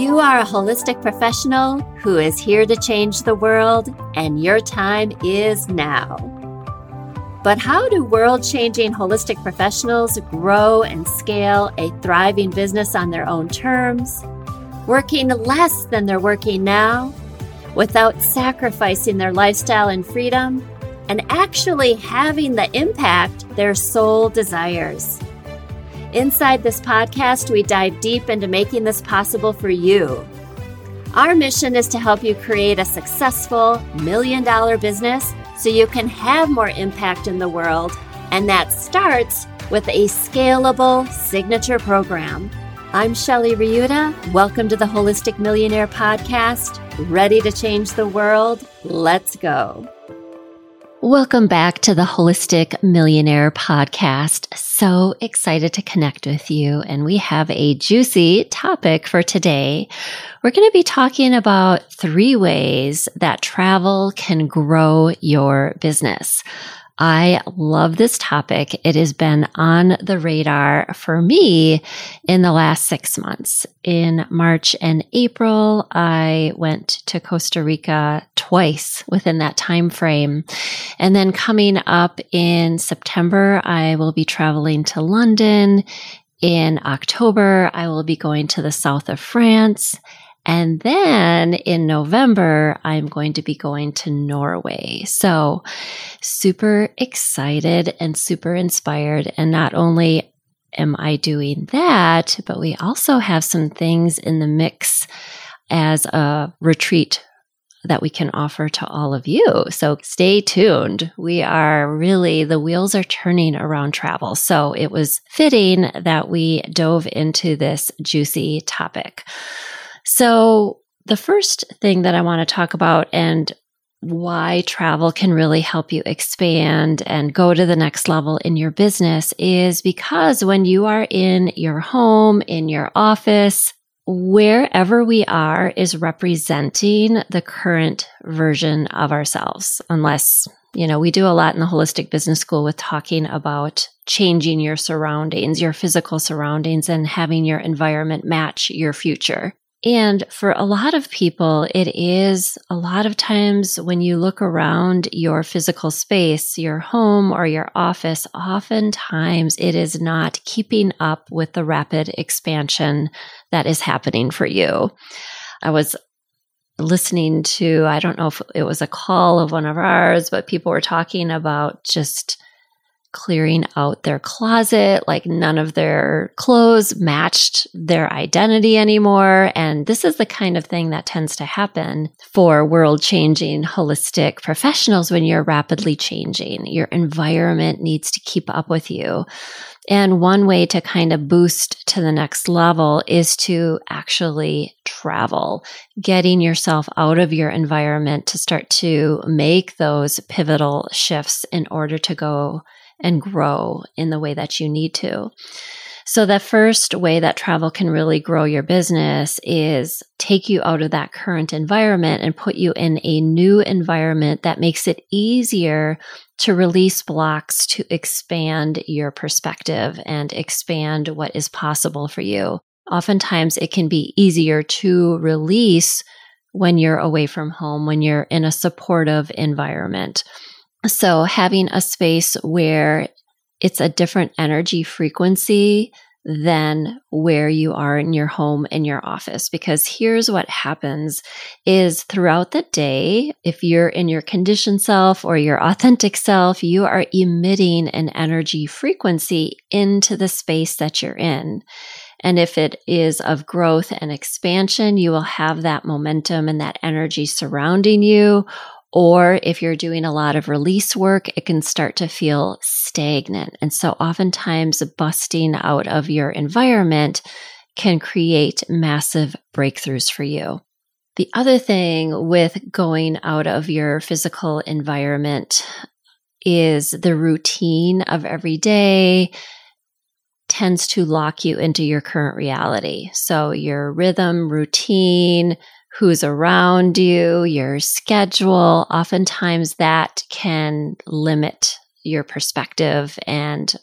You are a holistic professional who is here to change the world, and your time is now. But how do world changing holistic professionals grow and scale a thriving business on their own terms, working less than they're working now, without sacrificing their lifestyle and freedom, and actually having the impact their soul desires? Inside this podcast, we dive deep into making this possible for you. Our mission is to help you create a successful million dollar business so you can have more impact in the world. And that starts with a scalable signature program. I'm Shelley Riutta. Welcome to the Holistic Millionaire Podcast. Ready to change the world? Let's go. Welcome back to the Holistic Millionaire Podcast. So excited to connect with you. And we have a juicy topic for today. We're going to be talking about three ways that travel can grow your business. I love this topic. It has been on the radar for me in the last six months. In March and April, I went to Costa Rica twice within that time frame. And then coming up in September, I will be traveling to London. In October, I will be going to the south of France. And then in November, I'm going to be going to Norway. So super excited and super inspired. And not only am I doing that, but we also have some things in the mix as a retreat that we can offer to all of you. So stay tuned. We are really, the wheels are turning around travel. So it was fitting that we dove into this juicy topic. So, the first thing that I want to talk about and why travel can really help you expand and go to the next level in your business is because when you are in your home, in your office, wherever we are is representing the current version of ourselves, unless, you know, we do a lot in the holistic business school with talking about changing your surroundings, your physical surroundings, and having your environment match your future. And for a lot of people, it is a lot of times when you look around your physical space, your home or your office, oftentimes it is not keeping up with the rapid expansion that is happening for you. I was listening to, I don't know if it was a call of one of ours, but people were talking about just clearing out their closet, like none of their clothes matched their identity anymore. And this is the kind of thing that tends to happen for world changing holistic professionals when you're rapidly changing. Your environment needs to keep up with you. And one way to kind of boost to the next level is to actually travel, getting yourself out of your environment to start to make those pivotal shifts in order to go and grow in the way that you need to. So, the first way that travel can really grow your business is take you out of that current environment and put you in a new environment that makes it easier to release blocks to expand your perspective and expand what is possible for you. Oftentimes, it can be easier to release when you're away from home, when you're in a supportive environment. So having a space where it's a different energy frequency than where you are in your home in your office. Because here's what happens is throughout the day if you're in your conditioned self or your authentic self you are emitting an energy frequency into the space that you're in. And if it is of growth and expansion you will have that momentum and that energy surrounding you or if you're doing a lot of release work, it can start to feel stagnant. And so oftentimes busting out of your environment can create massive breakthroughs for you. The other thing with going out of your physical environment is the routine of every day tends to lock you into your current reality. So your rhythm, routine, who's around you, your schedule, oftentimes that can limit your perspective and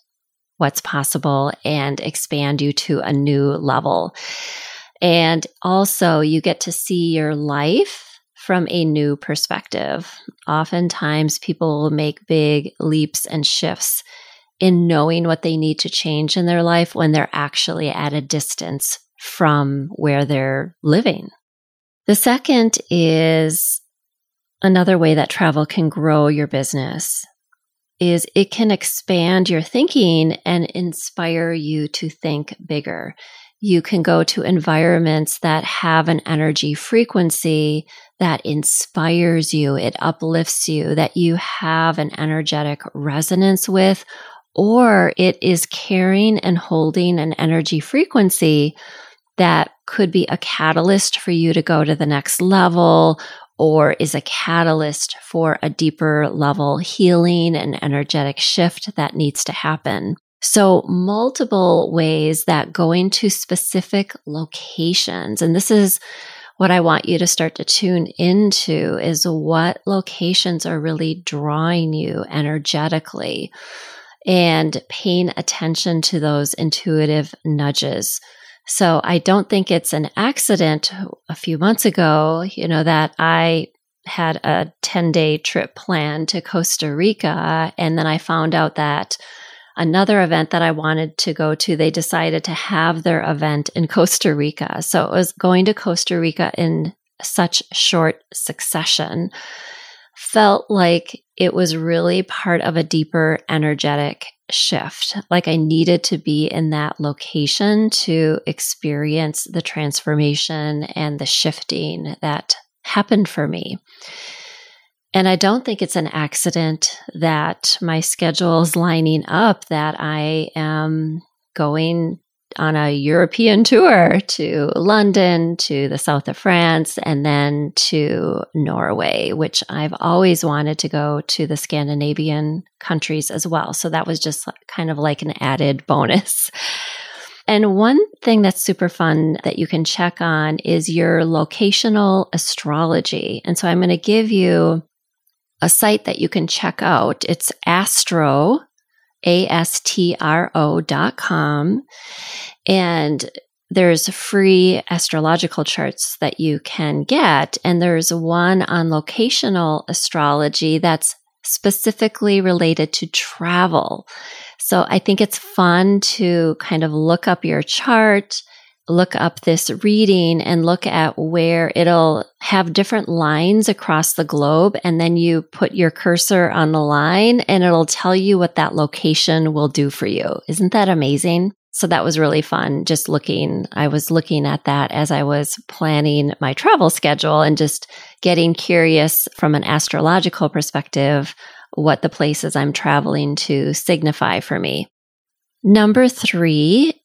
what's possible and expand you to a new level. And also, you get to see your life from a new perspective. Oftentimes, people will make big leaps and shifts in knowing what they need to change in their life when they're actually at a distance from where they're living. The second is another way that travel can grow your business is it can expand your thinking and inspire you to think bigger. You can go to environments that have an energy frequency that inspires you, it uplifts you, that you have an energetic resonance with, or it is carrying and holding an energy frequency that could be a catalyst for you to go to the next level or is a catalyst for a deeper level healing and energetic shift that needs to happen. So, multiple ways that going to specific locations, and this is what I want you to start to tune into is what locations are really drawing you energetically and paying attention to those intuitive nudges. So I don't think it's an accident a few months ago, you know, that I had a 10 day trip planned to Costa Rica. And then I found out that another event that I wanted to go to, they decided to have their event in Costa Rica. So it was going to Costa Rica in such short succession felt like it was really part of a deeper energetic shift. Like I needed to be in that location to experience the transformation and the shifting that happened for me. And I don't think it's an accident that my schedule is lining up, that I am going on a European tour to London, to the south of France, and then to Norway, which I've always wanted to go to the Scandinavian countries as well. So that was just kind of like an added bonus. And one thing that's super fun that you can check on is your locational astrology. And so I'm going to give you a site that you can check out. It's Astro, A-S-T-R-O dot com. And there's free astrological charts that you can get. And there's one on locational astrology that's specifically related to travel. So I think it's fun to kind of look up your chart, look up this reading and look at where it'll have different lines across the globe. And then you put your cursor on the line and it'll tell you what that location will do for you. Isn't that amazing? So that was really fun. Just looking, I was looking at that as I was planning my travel schedule and just getting curious from an astrological perspective what the places I'm traveling to signify for me. Number three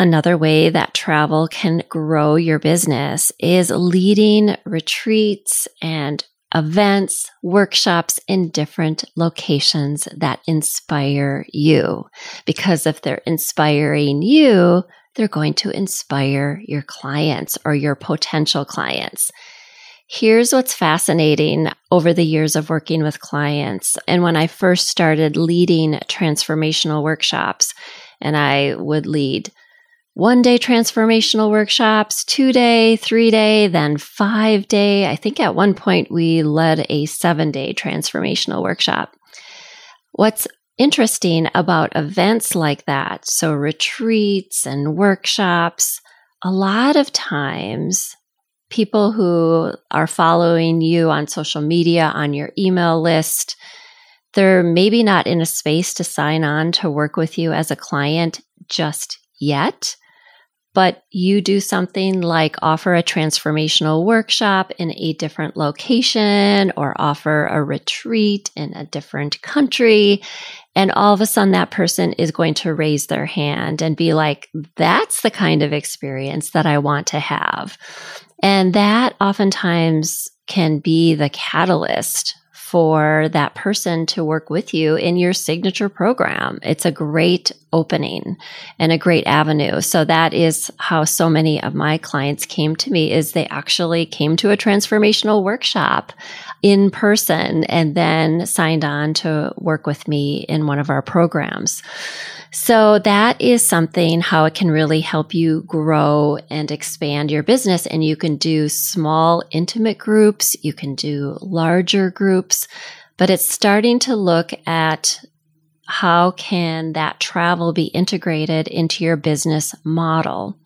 Another way that travel can grow your business is leading retreats and events, workshops in different locations that inspire you. Because if they're inspiring you, they're going to inspire your clients or your potential clients. Here's what's fascinating over the years of working with clients. And when I first started leading transformational workshops, and I would lead one day transformational workshops, two day, three day, then five day. I think at one point we led a seven day transformational workshop. What's interesting about events like that, so retreats and workshops, a lot of times people who are following you on social media, on your email list, they're maybe not in a space to sign on to work with you as a client just yet but you do something like offer a transformational workshop in a different location or offer a retreat in a different country. And all of a sudden, that person is going to raise their hand and be like, that's the kind of experience that I want to have. And that oftentimes can be the catalyst for that person to work with you in your signature program. It's a great opening and a great avenue. So that is how so many of my clients came to me is they actually came to a transformational workshop in person and then signed on to work with me in one of our programs. So that is something how it can really help you grow and expand your business. And you can do small, intimate groups. You can do larger groups, but it's starting to look at how can that travel be integrated into your business model?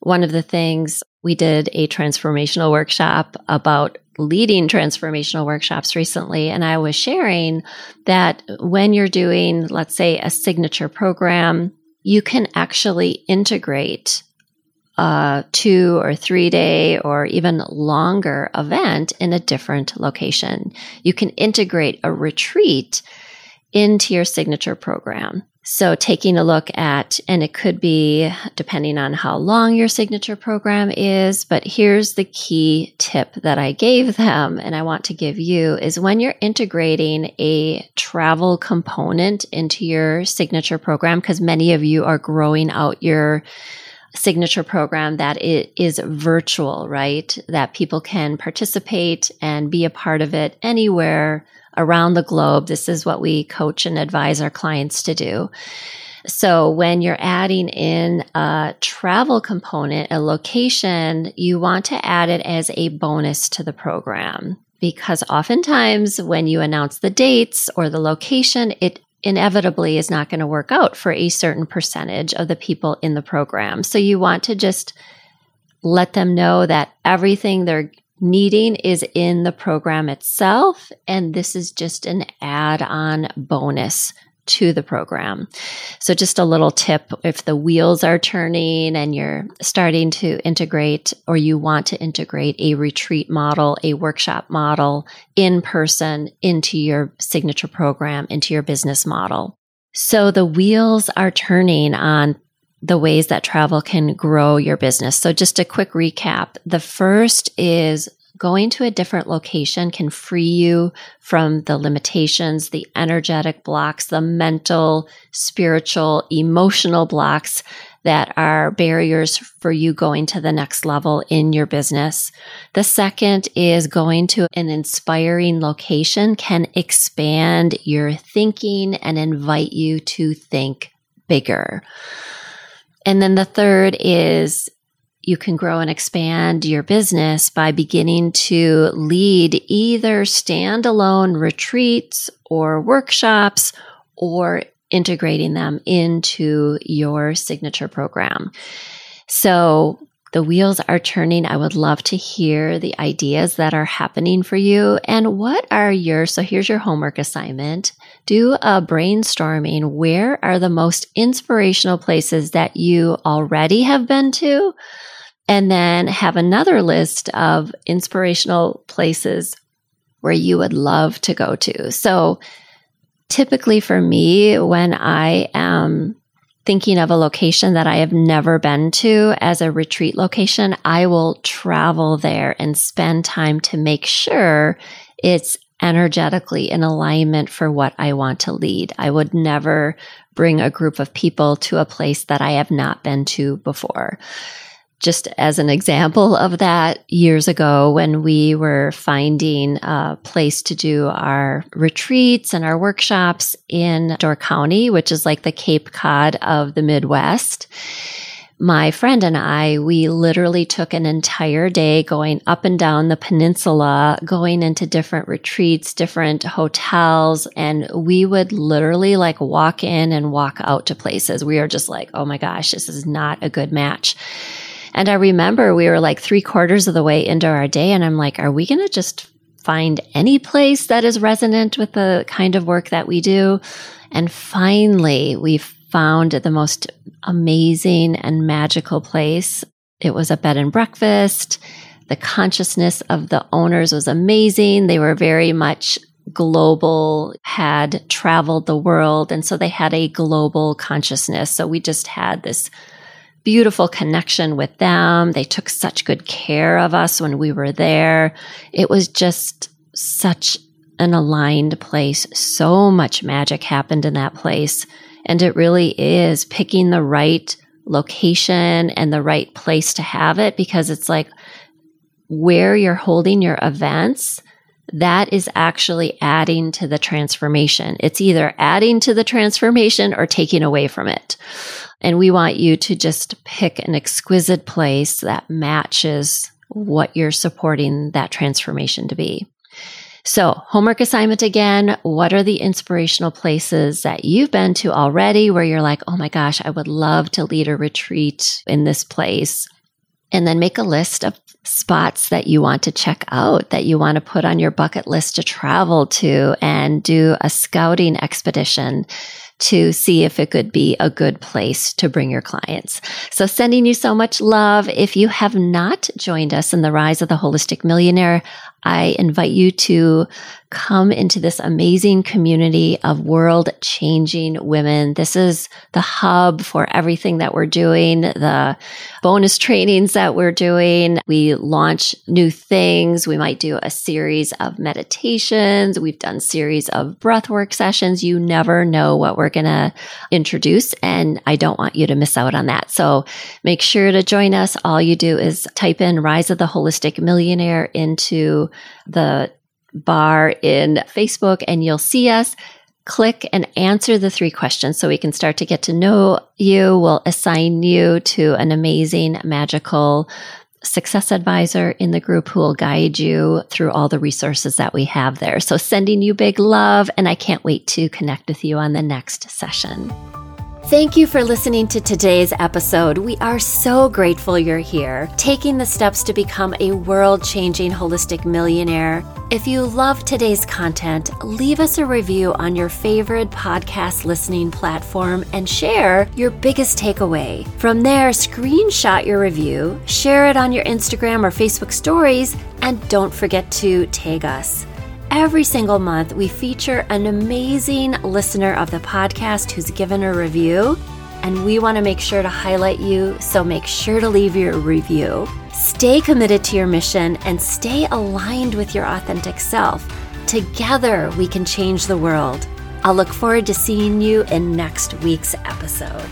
One of the things we did a transformational workshop about leading transformational workshops recently, and I was sharing that when you're doing, let's say, a signature program, you can actually integrate a two or three day or even longer event in a different location. You can integrate a retreat into your signature program. So taking a look at, and it could be depending on how long your signature program is, but here's the key tip that I gave them and I want to give you is when you're integrating a travel component into your signature program, because many of you are growing out your signature program that it is virtual, right? That people can participate and be a part of it anywhere around the globe. This is what we coach and advise our clients to do. So when you're adding in a travel component, a location, you want to add it as a bonus to the program because oftentimes when you announce the dates or the location, it inevitably is not going to work out for a certain percentage of the people in the program. So you want to just let them know that everything they're needing is in the program itself. And this is just an add on bonus to the program. So just a little tip if the wheels are turning and you're starting to integrate or you want to integrate a retreat model, a workshop model in person into your signature program, into your business model. So the wheels are turning on the ways that travel can grow your business. So just a quick recap. The first is going to a different location can free you from the limitations, the energetic blocks, the mental, spiritual, emotional blocks that are barriers for you going to the next level in your business. The second is going to an inspiring location can expand your thinking and invite you to think bigger. And then the third is you can grow and expand your business by beginning to lead either standalone retreats or workshops or integrating them into your signature program. So the wheels are turning. I would love to hear the ideas that are happening for you. And what are your, so here's your homework assignment. Do a brainstorming. Where are the most inspirational places that you already have been to? and then have another list of inspirational places where you would love to go to. So typically for me, when I am thinking of a location that I have never been to as a retreat location, I will travel there and spend time to make sure it's energetically in alignment for what I want to lead. I would never bring a group of people to a place that I have not been to before just as an example of that, years ago when we were finding a place to do our retreats and our workshops in Door County, which is like the Cape Cod of the Midwest, my friend and I, we literally took an entire day going up and down the peninsula, going into different retreats, different hotels, and we would literally like walk in and walk out to places. We are just like, oh my gosh, this is not a good match. And I remember we were like three quarters of the way into our day, and I'm like, are we going to just find any place that is resonant with the kind of work that we do? And finally, we found the most amazing and magical place. It was a bed and breakfast. The consciousness of the owners was amazing. They were very much global, had traveled the world. And so they had a global consciousness. So we just had this beautiful connection with them. They took such good care of us when we were there. It was just such an aligned place. So much magic happened in that place. And it really is picking the right location and the right place to have it because it's like where you're holding your events that is actually adding to the transformation. It's either adding to the transformation or taking away from it. And we want you to just pick an exquisite place that matches what you're supporting that transformation to be. So, homework assignment again. What are the inspirational places that you've been to already where you're like, oh my gosh, I would love to lead a retreat in this place? And then make a list of spots that you want to check out, that you want to put on your bucket list to travel to and do a scouting expedition to see if it could be a good place to bring your clients. So sending you so much love. If you have not joined us in the rise of the holistic millionaire, I invite you to come into this amazing community of world changing women. This is the hub for everything that we're doing, the bonus trainings that we're doing. We launch new things. We might do a series of meditations. We've done series of breathwork sessions. You never know what we're going to introduce. And I don't want you to miss out on that. So make sure to join us. All you do is type in Rise of the Holistic Millionaire into the bar in Facebook and you'll see us. Click and answer the three questions so we can start to get to know you. We'll assign you to an amazing, magical success advisor in the group who will guide you through all the resources that we have there. So sending you big love and I can't wait to connect with you on the next session. Thank you for listening to today's episode. We are so grateful you're here, taking the steps to become a world changing holistic millionaire. If you love today's content, leave us a review on your favorite podcast listening platform and share your biggest takeaway. From there, screenshot your review, share it on your Instagram or Facebook stories, and don't forget to tag us. Every single month, we feature an amazing listener of the podcast who's given a review, and we want to make sure to highlight you, so make sure to leave your review. Stay committed to your mission and stay aligned with your authentic self. Together, we can change the world. I'll look forward to seeing you in next week's episode.